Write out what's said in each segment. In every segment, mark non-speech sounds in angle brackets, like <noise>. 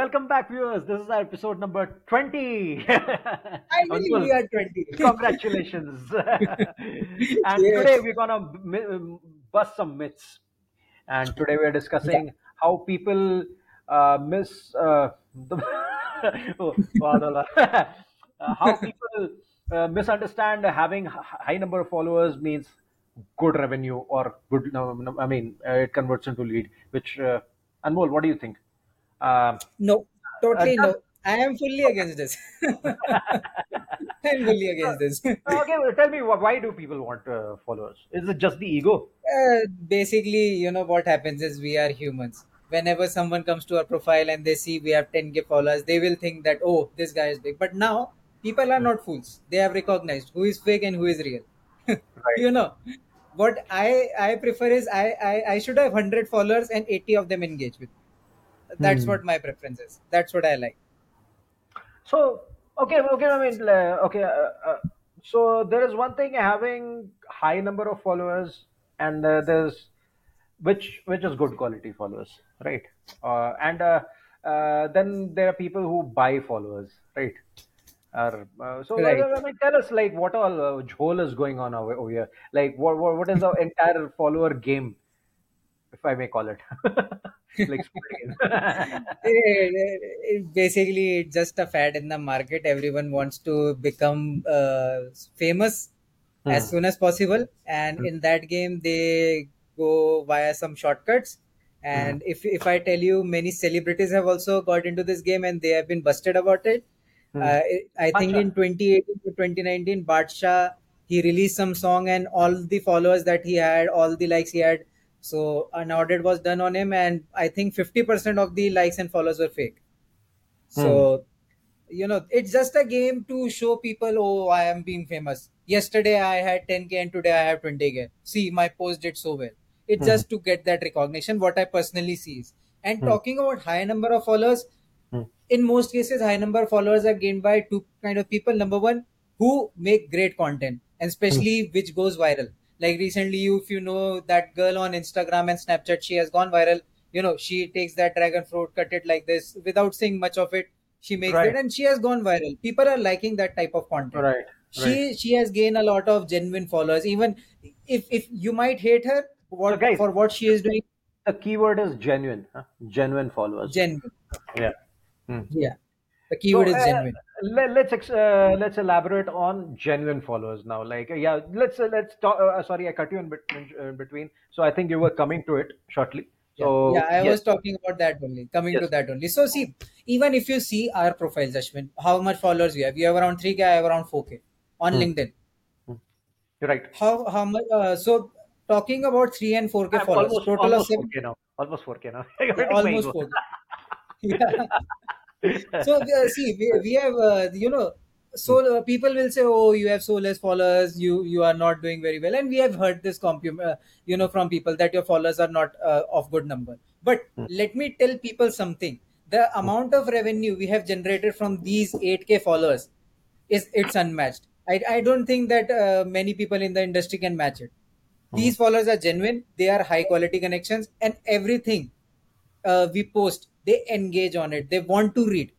welcome back, viewers. This is our episode number 20. <laughs> Finally, we are 20. <laughs> congratulations. <laughs> and Yes. today we're going to bust some myths. And today we're discussing how people uh, miss. Uh, the oh, wow, no, no. Uh, how people uh, misunderstand having high number of followers means good revenue or good. No, no, I mean, uh, it converts into lead. Which uh, Anmol, what do you think? Um No, totally Uh, no. I am fully against this. <laughs> I'm fully against this. <laughs> okay, well, tell me why do people want uh, followers? Is it just the ego? Uh, basically, you know what happens is we are humans. Whenever someone comes to our profile and they see we have 10k followers, they will think that oh, this guy is big. But now people are not fools. They have recognized who is fake and who is real. <laughs> Right. you know what I I prefer is I I, I should have 100 followers and 80 of them engage with. That's Hmm. what my preference is. That's what I like. So okay, okay. I mean, okay. Uh, uh, so there is one thing having high number of followers, and uh, there's which which is good quality followers, right? Uh, and uh, uh, then there are people who buy followers, right? Or, uh, so Right. I mean, tell us like what all uh, jhol is going on over, over here. Like what, what what is the entire follower game, if I may call it, <laughs> like it, <laughs> it- basically it's just a fad in the market. Everyone wants to become uh, famous as Hmm. soon as possible. And in that game they go via some shortcuts. And if if i tell you many celebrities have also got into this game and they have been busted about it. Hmm. uh, i think in 2018 to 2019 Badshah he released some song and all the followers that he had all the likes he had so an audit was done on him and i think 50% of the likes and followers were fake. So you know it's just a game to show people oh i am being famous. Yesterday i had 10k and today i have 20k see my post did so well. It's Hmm. just to get that recognition what i personally see is. And Hmm. talking about high number of followers Hmm. in most cases high number of followers are gained by two kind of people. Number one who make great content and especially which goes viral like recently you if you know that girl on instagram and snapchat she has gone viral you know she takes that dragon fruit cut it like this without saying much of it she makes Right. it and she has gone viral people are liking that type of content Right. she she has gained a lot of genuine followers even if if you might hate her what So guys- for what she is doing The keyword is genuine. Huh? Genuine followers. genuine yeah. Hmm. yeah the keyword So, is uh, genuine Let, let's ex- uh, let's elaborate on genuine followers now. Like, uh, yeah, let's uh, let's talk. Uh, sorry, I cut you in, bet- in uh, between. So I think you were coming to it shortly. Yeah, So yeah, I yes. was talking about that only, coming to that only. So, see, even if you see our profiles, Ashwin, how much followers we have? We have around 3K, I have around 4K on Hmm. LinkedIn. You're right. How how much? Uh, so, talking about 3 and 4K I'm followers, almost total of almost 7, 4K now. Almost 4K now. <laughs> yeah, almost 4K. <laughs> <laughs> Yeah. <laughs> So, uh, see, we, we have, uh, you know, so uh, people will say, oh, you have so less followers, you you are not doing very well. And we have heard this, compu- uh, you know, from people that your followers are not uh, of good number. But Hmm. let me tell people something. The amount of revenue we have generated from these 8K followers is it's unmatched. I, I don't think that uh, many people in the industry can match it. These followers are genuine, they are high quality connections, and everything uh, we post, they engage on it. They want to read.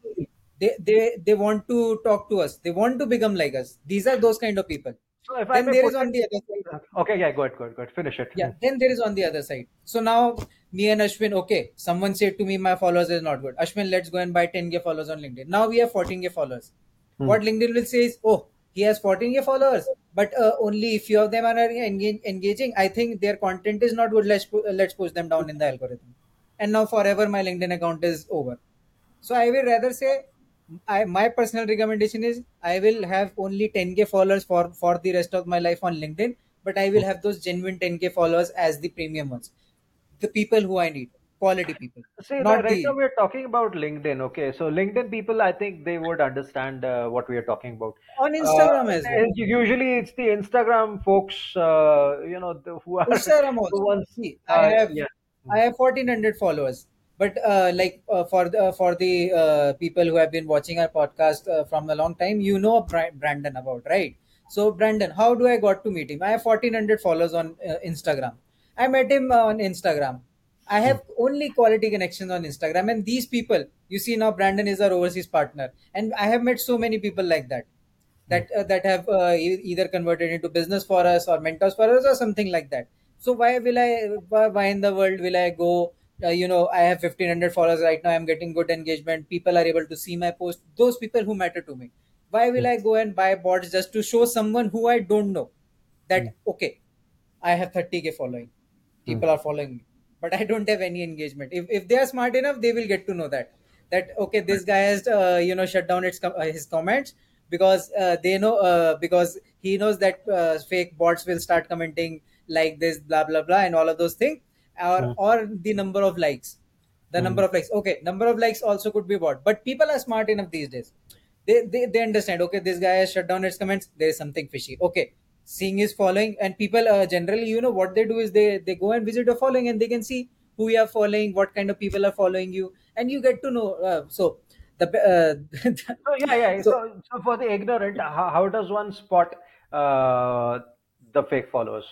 They, they they want to talk to us. They want to become like us. These are those kind of people. So if Then may there put is on the other side. Okay, yeah, go ahead, go ahead, go ahead. Finish it. Yeah, then there is on the other side. So now me and Ashwin, okay, someone said to me my followers is not good. Ashwin, let's go and buy 10k followers on LinkedIn. Now we have 14k followers. Hmm. What LinkedIn will say is, oh, he has 14k followers, but uh, only a few of them are engage- engaging. I think their content is not good. Let's pu- let's push them down in the algorithm. And now forever my LinkedIn account is over. So I will rather say, I my personal recommendation is I will have only 10k followers for for the rest of my life on LinkedIn, but I will have those genuine 10k followers as the premium ones, the people who I need, quality people, See, not right, the now we're talking about LinkedIn. Okay, so LinkedIn people, I think they would understand uh, what we are talking about. on Instagram Uh, as well. Usually, it's the Instagram folks, uh, you know, the, who are Instagram the also. ones. See, uh, I have yeah. I have 1400 followers. But uh, like uh, for the for the uh, people who have been watching our podcast uh, from a long time, you know Bra- Brandon about right. So Brandon, how do I got to meet him? I have 1400 followers on uh, Instagram. I met him on Instagram. I have only quality connections on Instagram, and these people, you see now, Brandon is our overseas partner, and I have met so many people like that, that uh, that have uh, e- either converted into business for us or mentors for us or something like that. So why will I? Why, why in the world will I go? Uh, you know, I have fifteen hundred followers right now. I'm getting good engagement. People are able to see my post. Those people who matter to me. Why will I go and buy bots just to show someone who I don't know that okay, I have 30k following. People are following me, but I don't have any engagement. If, if they are smart enough, they will get to know that that okay, this guy has uh, you know shut down its com- uh, his comments because uh, they know uh, because he knows that uh, fake bots will start commenting like this blah blah blah and all of those things or or the number of likes. The number of likes. Okay number of likes also could be bought but people are smart enough these days. They, they they understand okay this guy has shut down his comments there is something fishy. Okay seeing his following and people uh, generally you know what they do is they they go and visit your following and they can see who you are following what kind of people are following you and you get to know uh, so the uh, <laughs> So yeah, yeah. so So, so for the ignorant, how, how does one spot uh, the fake followers?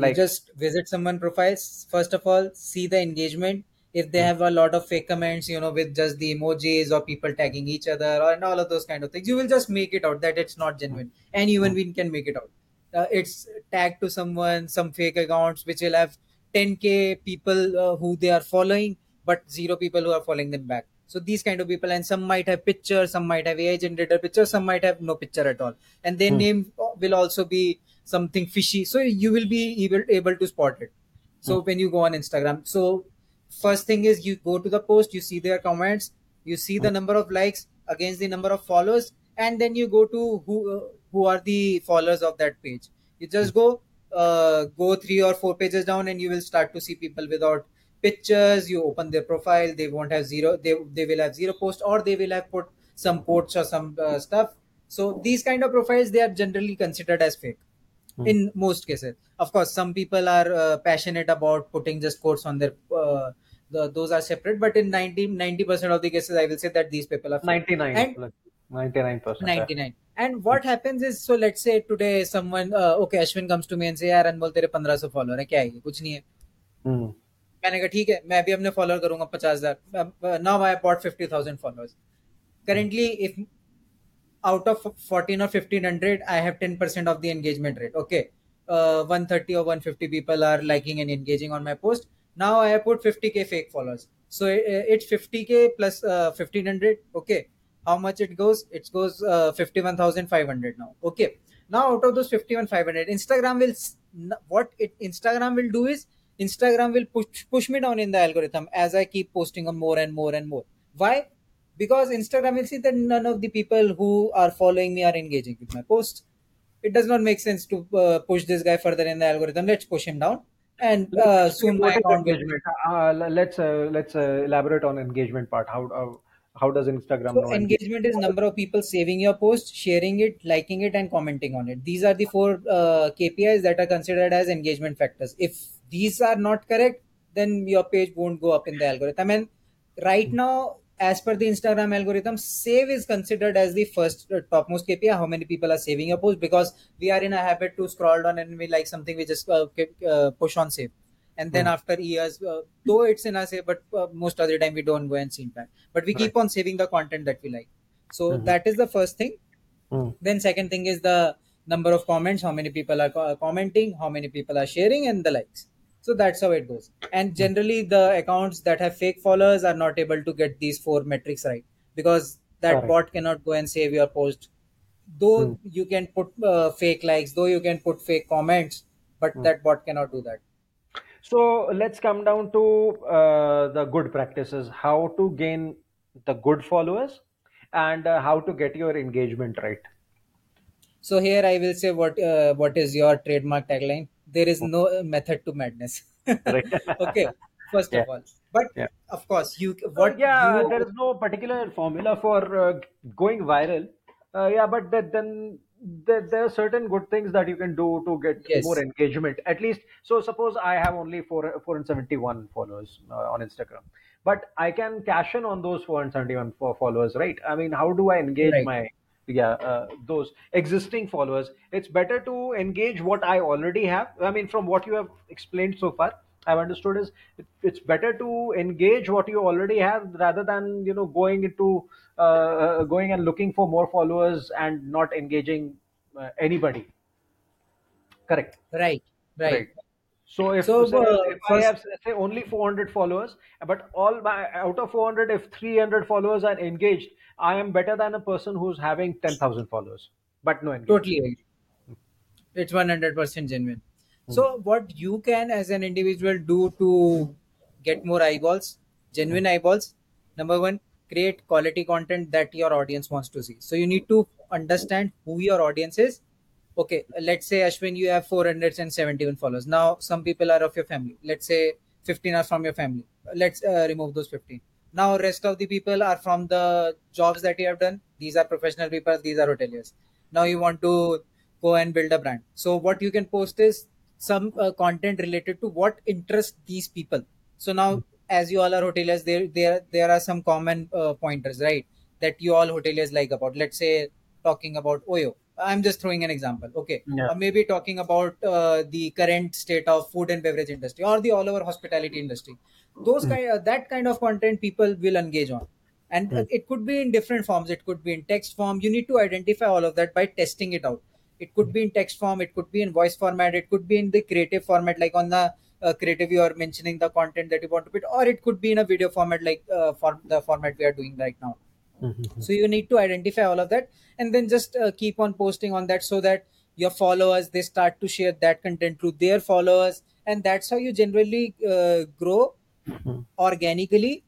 You Like, just visit someone profiles first of all see the engagement. If they hmm. have a lot of fake comments you know with just the emojis or people tagging each other or and all of those kind of things you will just make it out that it's not hmm. genuine. And even hmm. we can make it out. Uh, it's tagged to someone some fake accounts which will have 10k people uh, who they are following but zero people who are following them back. So these kind of people and some might have pictures some might have ai generated pictures some might have no picture at all. And their name uh, will also be something fishy so you will be able, able to spot it. So when you go on instagram so first thing is you go to the post you see their comments you see the number of likes against the number of followers and then you go to who uh, who are the followers of that page. You just go uh, go three or four pages down and you will start to see people without pictures. You open their profile they won't have zero they, they will have zero post or they will have put some quotes or some uh, stuff. So these kind of profiles they are generally considered as fake in most cases of course some people are uh, passionate about putting just quotes on their uh, the, those are separate but in 90 percent of the cases i will say that these people are 99, and 99%. yeah. 99 and what happens is so let's say today someone uh, okay ashwin comes to me and say यार अनमोल तेरे 1500 follower है क्या है कुछ नहीं है Hmm. मैंने कहा ठीक है मैं भी अपने फॉलोअर करूँगा पचास हज़ार now I bought fifty thousand followers currently if out of 14 or 1500 i have 10% of the engagement rate. Okay. Uh, 130 or 150 people are liking and engaging on my post. Now i have put 50k fake followers. So it's 50k plus uh, 1500 okay. How much it goes? It goes uh, 51500 now. Okay. Now out of those 51500 instagram will what it instagram will do is instagram will push push me down in the algorithm as i keep posting on more and more and more. Why because Instagram will see that none of the people who are following me are engaging with my post It does not make sense to uh, push this guy further in the algorithm. Let's push him down, and uh, soon my What is account will. engagement? Uh, let's uh, let's uh, elaborate on engagement part. How uh, how does Instagram So know engagement? engagement is number of people saving your post, sharing it, liking it, and commenting on it. These are the four uh, KPIs that are considered as engagement factors. If these are not correct, then your page won't go up in the algorithm. And right now, as per the Instagram algorithm, save is considered as the first uh, topmost KPI. How many people are saving your post? Because we are in a habit to scroll down and we like something, we just uh, uh, push on save. And then after years, uh, though it's in a save, but uh, most of the time we don't go and see that. But we keep on saving the content that we like. So that is the first thing. Hmm. Then second thing is the number of comments, how many people are co- commenting, how many people are sharing, and the likes. So that's how it goes. And generally, the accounts that have fake followers are not able to get these four metrics right because that Correct. bot cannot go and save your post. Though you can put uh, fake likes, though you can put fake comments, but that bot cannot do that. So let's come down to uh, the good practices. How to gain the good followers, and uh, how to get your engagement right. So here I will say what uh, what is your trademark tagline? There is no uh, method to madness. <laughs> Okay, first Yeah. of all, but Yeah. of course you So, what yeah, you there is no particular formula for uh, going viral. Uh, yeah, but that, then there, there are certain good things that you can do to get Yes. more engagement. At least, so suppose I have only four, 471 followers uh, on Instagram, but I can cash in on those 471 followers, right? I mean, how do I engage Right. my yeah uh, those existing followers? It's better to engage what I already have. I mean, from what you have explained so far, I've understood is it, it's better to engage what you already have rather than you know going into uh, uh, going and looking for more followers and not engaging uh, anybody. Correct. right right Right. So if so say, uh, if I have say only 400 followers, but all my out of 400, if 300 followers are engaged, I am better than a person who's having 10,000 followers but no engagement. totally agree it's 100% genuine Hmm. so what you can as an individual do to get more eyeballs genuine eyeballs number one create quality content that your audience wants to see so you need to understand who your audience is okay let's say ashwin you have 471 followers. Now some people are of your family. Let's say 15 are from your family. Let's uh, remove those 15 now rest of the people are from the jobs that you have done. These are professional people. These are hoteliers. Now you want to go and build a brand. So what you can post is some uh, content related to what interests these people. So now as you all are hoteliers there there there are some common uh, pointers right that you all hoteliers like about. Let's say talking about oyo i'm just throwing an example. Okay. Yeah. or maybe talking about uh, the current state of food and beverage industry or the all over hospitality industry. Those Hmm. kind uh, that kind of content people will engage on. And uh, Hmm. it could be in different forms. It could be in text form. You need to identify all of that by testing it out. It could be in text form. It could be in voice format. It could be in the creative format like on the uh, creative you are mentioning the content that you want to put or it could be in a video format like uh, for the format we are doing right now Mhm. so you need to identify all of that and then just uh, keep on posting on that so that your followers they start to share that content to their followers and that's how you generally uh, grow Mhm. organically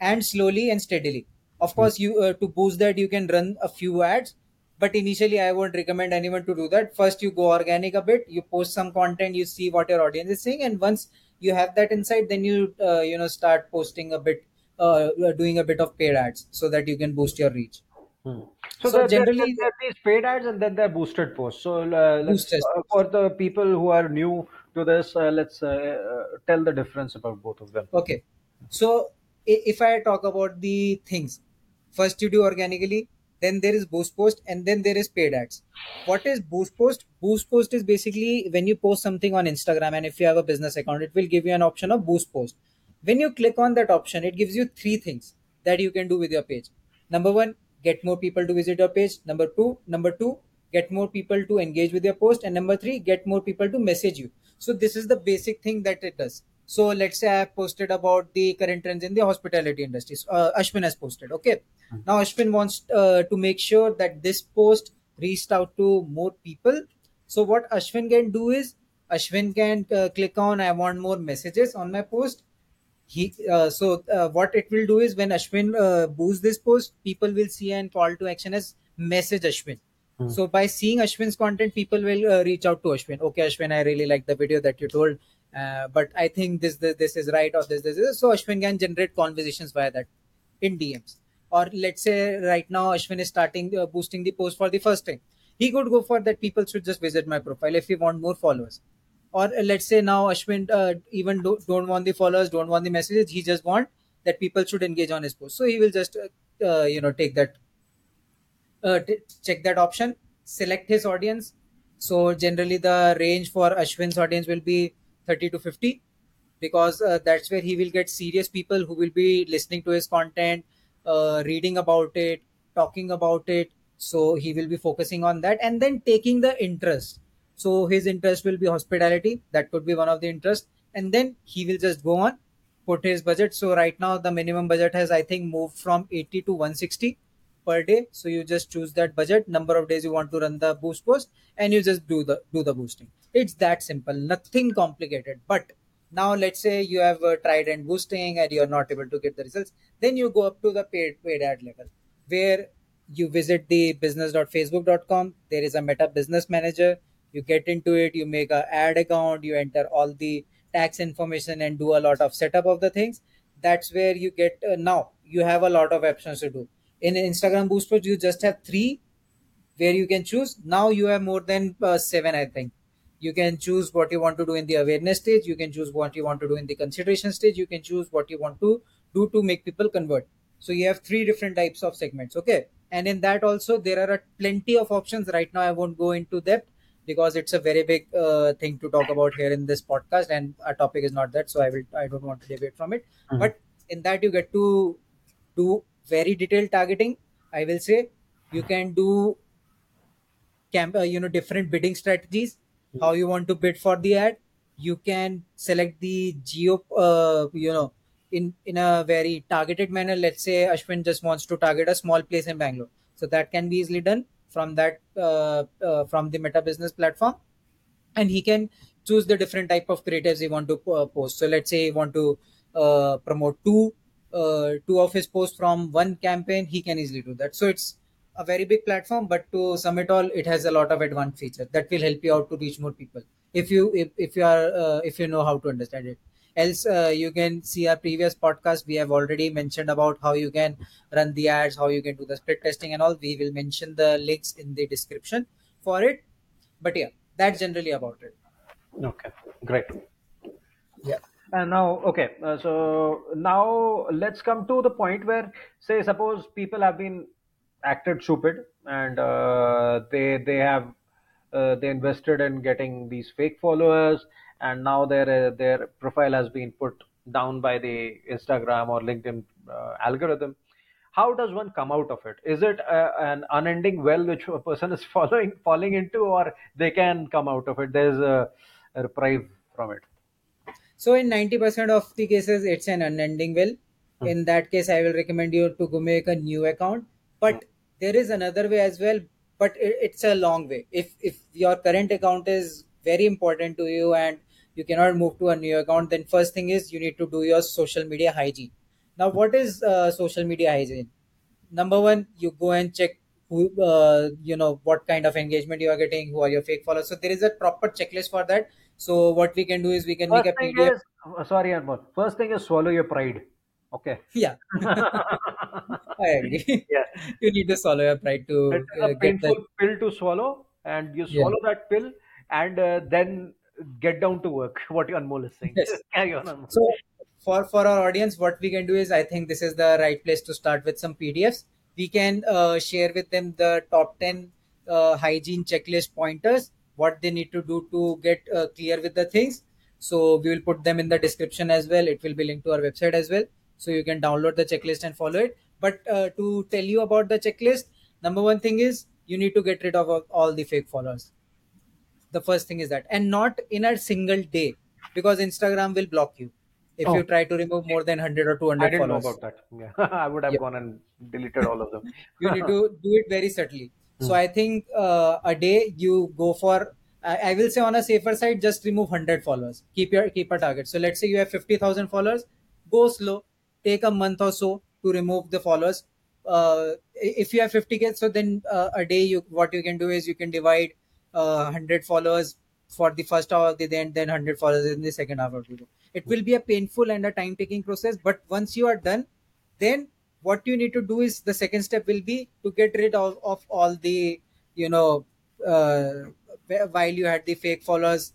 and slowly and steadily of course you uh, to boost that you can run a few ads but initially i won't recommend anyone to do that first you go organic a bit you post some content you see what your audience is saying and once you have that insight then you uh, you know start posting a bit uh, doing a bit of paid ads so that you can boost your reach Hmm. So so there, generally there are these paid ads and then there are boosted posts. So uh, let's uh, for the people who are new to this, uh, let's uh, uh, tell the difference about both of them. Okay. So if I talk about the things, first you do organically, then there is boost post, and then there is paid ads. What is boost post? Boost post is basically when you post something on Instagram, and if you have a business account, it will give you an option of boost post. When you click on that option, it gives you three things that you can do with your page. Number one, get more people to visit your page. Number two, number two, get more people to engage with your post, and number three, get more people to message you. So this is the basic thing that it does. So let's say I have posted about the current trends in the hospitality industry. So, Uh, Ashwin has posted. Okay. Now Ashwin wants uh, to make sure that this post reached out to more people. So what Ashwin can do is Ashwin can uh, click on I want more messages on my post. He uh, so uh, what it will do is when Ashwin uh, boosts this post, people will see and call to action as message Ashwin. Hmm. So by seeing Ashwin's content, people will uh, reach out to Ashwin. Okay, Ashwin, I really like the video that you told, uh, but I think this, this this is right or this this is. So Ashwin can generate conversations via that in DMs. Or let's say right now Ashwin is starting uh, boosting the post for the first time. He could go for that. People should just visit my profile if you want more followers. Or uh, let's say now Ashwin uh, even do, don't want the followers, don't want the messages. He just want that people should engage on his post. So he will just uh, uh, you know take that uh, t- check that option select his audience so generally the range for ashwin's audience will be 30 to 50 because uh, that's where he will get serious people who will be listening to his content reading about it talking about it so he will be focusing on that and then taking the interest so his interest will be hospitality. That could be one of the interests and then he will just go on put his budget. So right now the minimum budget has i think moved from 80 to 160 per day. So you just choose that budget number of days you want to run the boost post and you just do the do the boosting. It's that simple. Nothing complicated. But now let's say you have uh, tried and boosting and you're not able to get the results then you go up to the paid paid ad level where you visit the business.facebook.com there is a meta business manager you get into it you make a ad account you enter all the tax information and do a lot of setup of the things. That's where you get uh, now you have a lot of options to do. In instagram boost you just have three where you can choose. Now you have more than uh, seven i think. You can choose what you want to do in the awareness stage. You can choose what you want to do in the consideration stage. You can choose what you want to do to make people convert. So you have three different types of segments okay? And in that also there are plenty of options. Right now i won't go into depth because it's a very big uh, thing to talk about here in this podcast, and our topic is not that, so I will I don't want to deviate from it. Mhm. But in that you get to do very detailed targeting. I will say you can do camp, uh, you know, different bidding strategies. How you want to bid for the ad. You can select the geo, uh, you know, in in a very targeted manner. Let's say Ashwin just wants to target a small place in Bangalore, so that can be easily done from that uh, uh, from the Meta Business platform, and he can choose the different type of creatives he want to uh, post. So let's say he want to promote two two of his posts from one campaign, he can easily do that. So it's a very big platform, but to sum it all, it has a lot of advanced features that will help you out to reach more people if you if, if you are uh, if you know how to understand it. Else, uh, you can see our previous podcast. We have already mentioned about how you can run the ads, how you can do the split testing, and all. We will mention the links in the description for it. But yeah, that's generally about it. Okay, great. Yeah. And now, okay, uh, so now let's come to the point where, say, suppose people have been acted stupid and uh, they they have uh, they invested in getting these fake followers, and now their uh, their profile has been put down by the Instagram or LinkedIn uh, algorithm. How does one come out of it? Is it uh, an unending well which a person is <laughs> following falling into, or they can come out of it? There's a, a reprieve from it. So in 90% of the cases, it's an unending well. Hmm. In that case, I will recommend you to go make a new account. But there is another way as well, but it, it's a long way. If if your current account is very important to you and you cannot move to a new account, then first thing is you need to do your social media hygiene. Now, what is uh, social media hygiene? Number one, you go and check who uh, you know what kind of engagement you are getting, who are your fake followers. So there is a proper checklist for that. So what we can do is we can make a PDF. is, uh, sorry, Anmol. First thing is swallow your pride. Okay. Yeah, <laughs> <laughs> I agree. yeah, you need to swallow your pride to it is uh, a the painful pill to swallow, and you yeah. swallow that pill, and uh, then get down to work. <laughs> What Anmol is saying. Yes. <laughs> Carry on, Anmol. So for for our audience, what we can do is I think this is the right place to start with some PDFs. We can uh, share with them the top ten uh, hygiene checklist pointers, what they need to do to get uh, clear with the things. So we will put them in the description as well. It will be linked to our website as well, so you can download the checklist and follow it. But uh, to tell you about the checklist, number one thing is you need to get rid of all the fake followers the first thing is that. And not in a single day because instagram will block you. If you Oh, try to remove more than 100 or 200 I 200 didn't know followers. about that. Yeah, <laughs> I would have yeah. gone and deleted all of them. <laughs> you need to do it very subtly. <laughs> So Hmm. i think uh, a day you go for I, I will say on a safer side just remove 100 followers. Keep your keep a target. So let's say you have 50000 followers go slow. Take a month or so to remove the followers. Uh, if you have 50k so then uh, a day you what you can do is you can divide uh, 100 followers for the first hour of the day and then 100 followers in the second hour of the day. It will be a painful and a time taking process but once you are done then what you need to do is the second step will be to get rid of, of all the you know uh, while you had the fake followers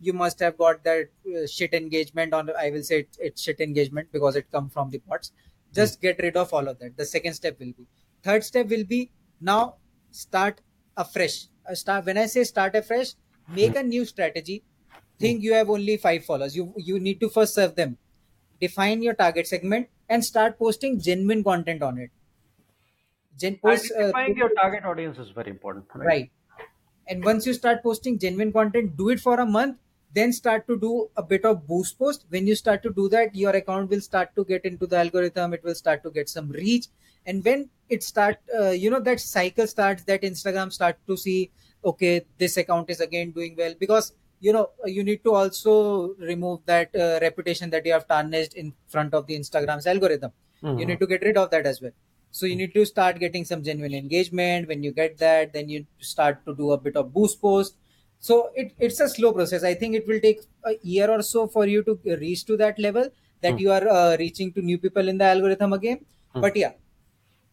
you must have got that uh, shit engagement on i will say it, it's shit engagement because it come from the bots just get rid of all of that. The second step will be. Third step will be now start afresh uh, start when i say start afresh make a new strategy. Think you have only five followers. You you need to first serve them. Define your target segment and start posting genuine content on it. Gen post uh, your target audience is very important, right? right. And once you start posting genuine content do it for a month then start to do a bit of boost post. When you start to do that your account will start to get into the algorithm. It will start to get some reach. And when it start uh, you know that cycle starts that instagram start to see okay this account is again doing well. Because you know you need to also remove that uh, reputation that you have tarnished in front of the instagram's algorithm. You Mhm. need to get rid of that as well. So you need to start getting some genuine engagement. When you get that then you start to do a bit of boost post so it, it's a slow process i think it will take a year or so for you to reach to that level that Hmm. you are uh, reaching to new people in the algorithm again Hmm. but yeah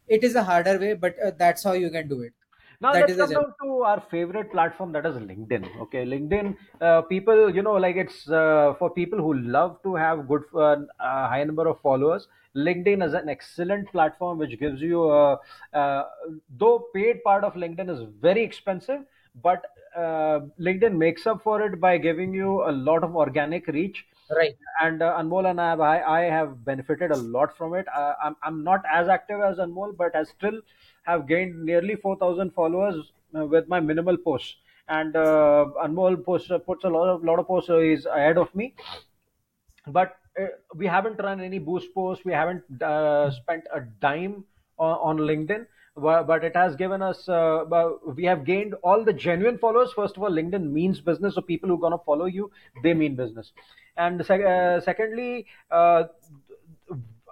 it is a harder way but uh, that's how you can do it Now that let's come down to our favorite platform that is LinkedIn. Okay, LinkedIn. Uh, people, you know, like it's uh, for people who love to have good, uh, high number of followers. LinkedIn is an excellent platform which gives you, uh, uh, though paid part of LinkedIn is very expensive, but uh, LinkedIn makes up for it by giving you a lot of organic reach Right. and uh, Anmol and I have, I, I have benefited a lot from it. Uh, I'm, I'm not as active as Anmol, but I still have gained nearly 4,000 followers uh, with my minimal posts. And uh, Anmol posts, puts a lot of lot of posts, so he's ahead of me but uh, we haven't run any boost posts. We haven't uh, spent a dime on, on LinkedIn, but, it has given us. Uh, we have gained all the genuine followers. First of all, LinkedIn means business, so people who are gonna follow you, they mean business. And sec- uh, secondly, uh,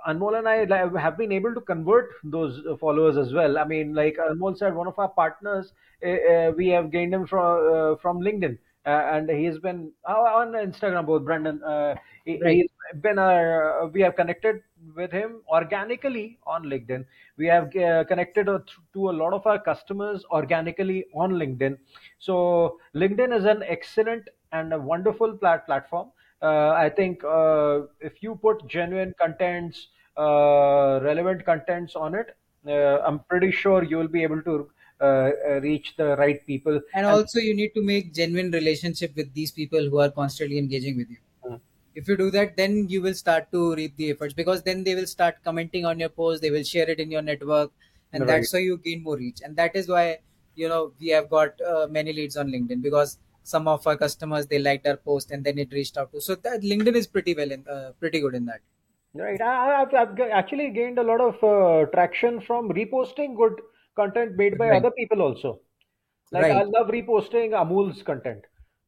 Anmol and I have been able to convert those followers as well. I mean, like Anmol said, one of our partners, uh, uh, we have gained him from uh, from LinkedIn, uh, and he's been uh, on Instagram. Both Brandon, uh, he, he's been uh, we have connected with him organically on LinkedIn. We have uh, connected to a lot of our customers organically on LinkedIn. So LinkedIn is an excellent and a wonderful plat- platform. Uh, I think uh, if you put genuine contents, uh, relevant contents on it, uh, I'm pretty sure you will be able to uh, uh, reach the right people. And And also, you need to make genuine relationship with these people who are constantly engaging with you. If you do that, then you will start to reap the efforts because then they will start commenting on your post. They will share it in your network, and right, that's how you gain more reach. And that is why you know we have got uh, many leads on LinkedIn because some of our customers they liked our post and then it reached out to. So that LinkedIn is pretty well in uh, pretty good in that. right. I, I've, I've actually gained a lot of uh, traction from reposting good content made by Right, other people also. Like I love reposting Anmol's content.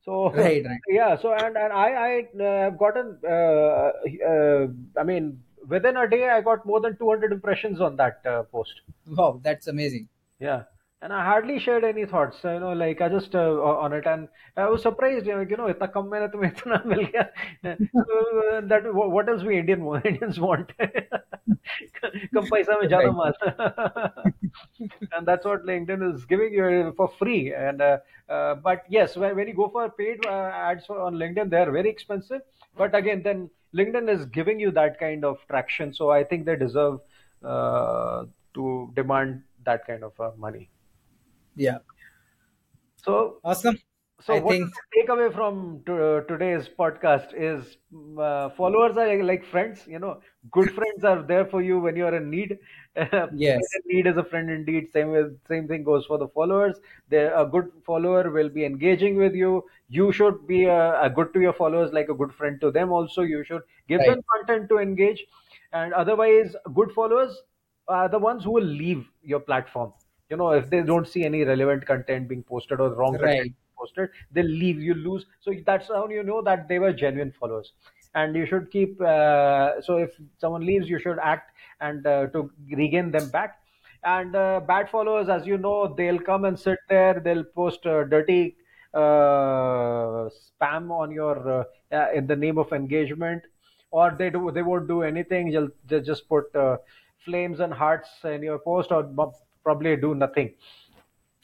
So right, right. <laughs> yeah, so and and I I uh, have gotten uh, uh, I mean within a day I got more than 200 impressions on that uh, post. Wow, that's amazing. Yeah, and I hardly shared any thoughts. You know, like I just uh, o- on it, and I was surprised. You know, you know, इतना कम में ना तुम्हें इतना <laughs> मिल गया. So, uh, that wha- what else we Indian wa- <laughs> Indians want? <laughs> कम पैसा में ज्यादा Right, mall. and that's what LinkedIn is giving you for free. And uh, uh, but yes, when, when you go for paid uh, ads for, on LinkedIn, they are very expensive. But again, then LinkedIn is giving you that kind of traction, so I think they deserve uh, to demand that kind of uh, money. yeah, So, awesome. so I what think takeaway from to, today's podcast is uh, followers are like friends. You know, good friends are there for you when you are in need. <laughs> yes, need is a friend indeed. Same with same thing goes for the followers. They a good follower will be engaging with you. You should be a, a good to your followers, like a good friend to them. Also, you should give right, them content to engage, and otherwise, good followers are the ones who will leave your platform. You know, if they don't see any relevant content being posted or wrong content right. posted, they'll leave. You lose. So that's how you know that they were genuine followers. And you should keep. Uh, so if someone leaves, you should act and uh, to regain them back. And uh, bad followers, as you know, they'll come and sit there. They'll post uh, dirty uh, spam on your uh, uh, in the name of engagement, or they do they won't do anything. They'll they just put uh, flames and hearts in your post, or probably do nothing.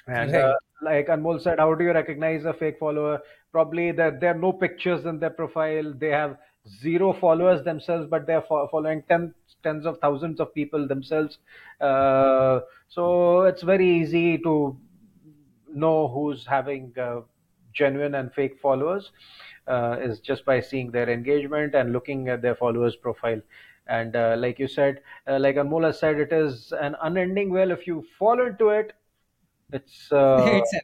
And uh, like Anmol said, how do you recognize a fake follower? Probably that there are no pictures in their profile. They have zero followers themselves, but they're fo- following tens tens of thousands of people themselves. Uh, so it's very easy to know who's having uh, genuine and fake followers uh, is just by seeing their engagement and looking at their followers profile and uh, like you said, uh, like Anmol said, it is an unending well. If you fall into it, it's, uh, <laughs> it's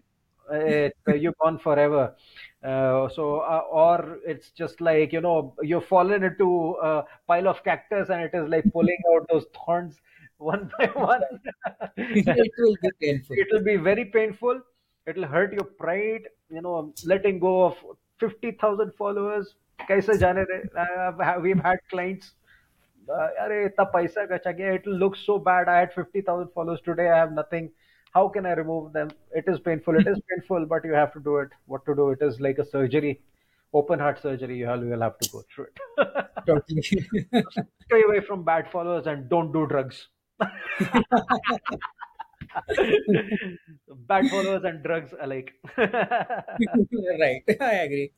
it, uh, you're gone forever. Uh, so, uh, or it's just like you know, you've fallen into a pile of cactus, and it is like pulling out those thorns <laughs> one by one. it will be painful. It will be very painful. It will hurt your pride. You know, letting go of fifty thousand followers. Kaise jaane we've had clients अरे इतना पैसा खर्चा किया it will look so bad I had 50,000 followers today I have nothing how can I remove them it is painful it is <laughs> painful but you have to do it what to do it is like a surgery open heart surgery you will you'll have to go through it <laughs> Totally. <laughs> stay away from bad followers and don't do drugs bad followers and drugs alike right, I agree.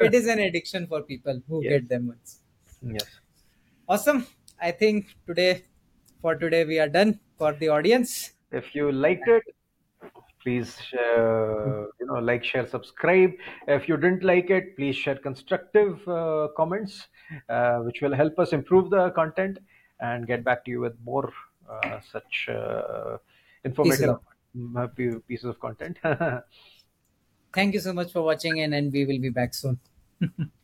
It is an addiction for people who yes get them once. yes Awesome. I think today, for today, we are done for the audience. if you liked it please uh, you know like share subscribe if you didn't like it please share constructive uh, comments uh, which will help us improve the content and get back to you with more uh, such uh, Pieces informative of. mm, pieces of content <laughs> Thank you so much for watching, and and we will be back soon. <laughs>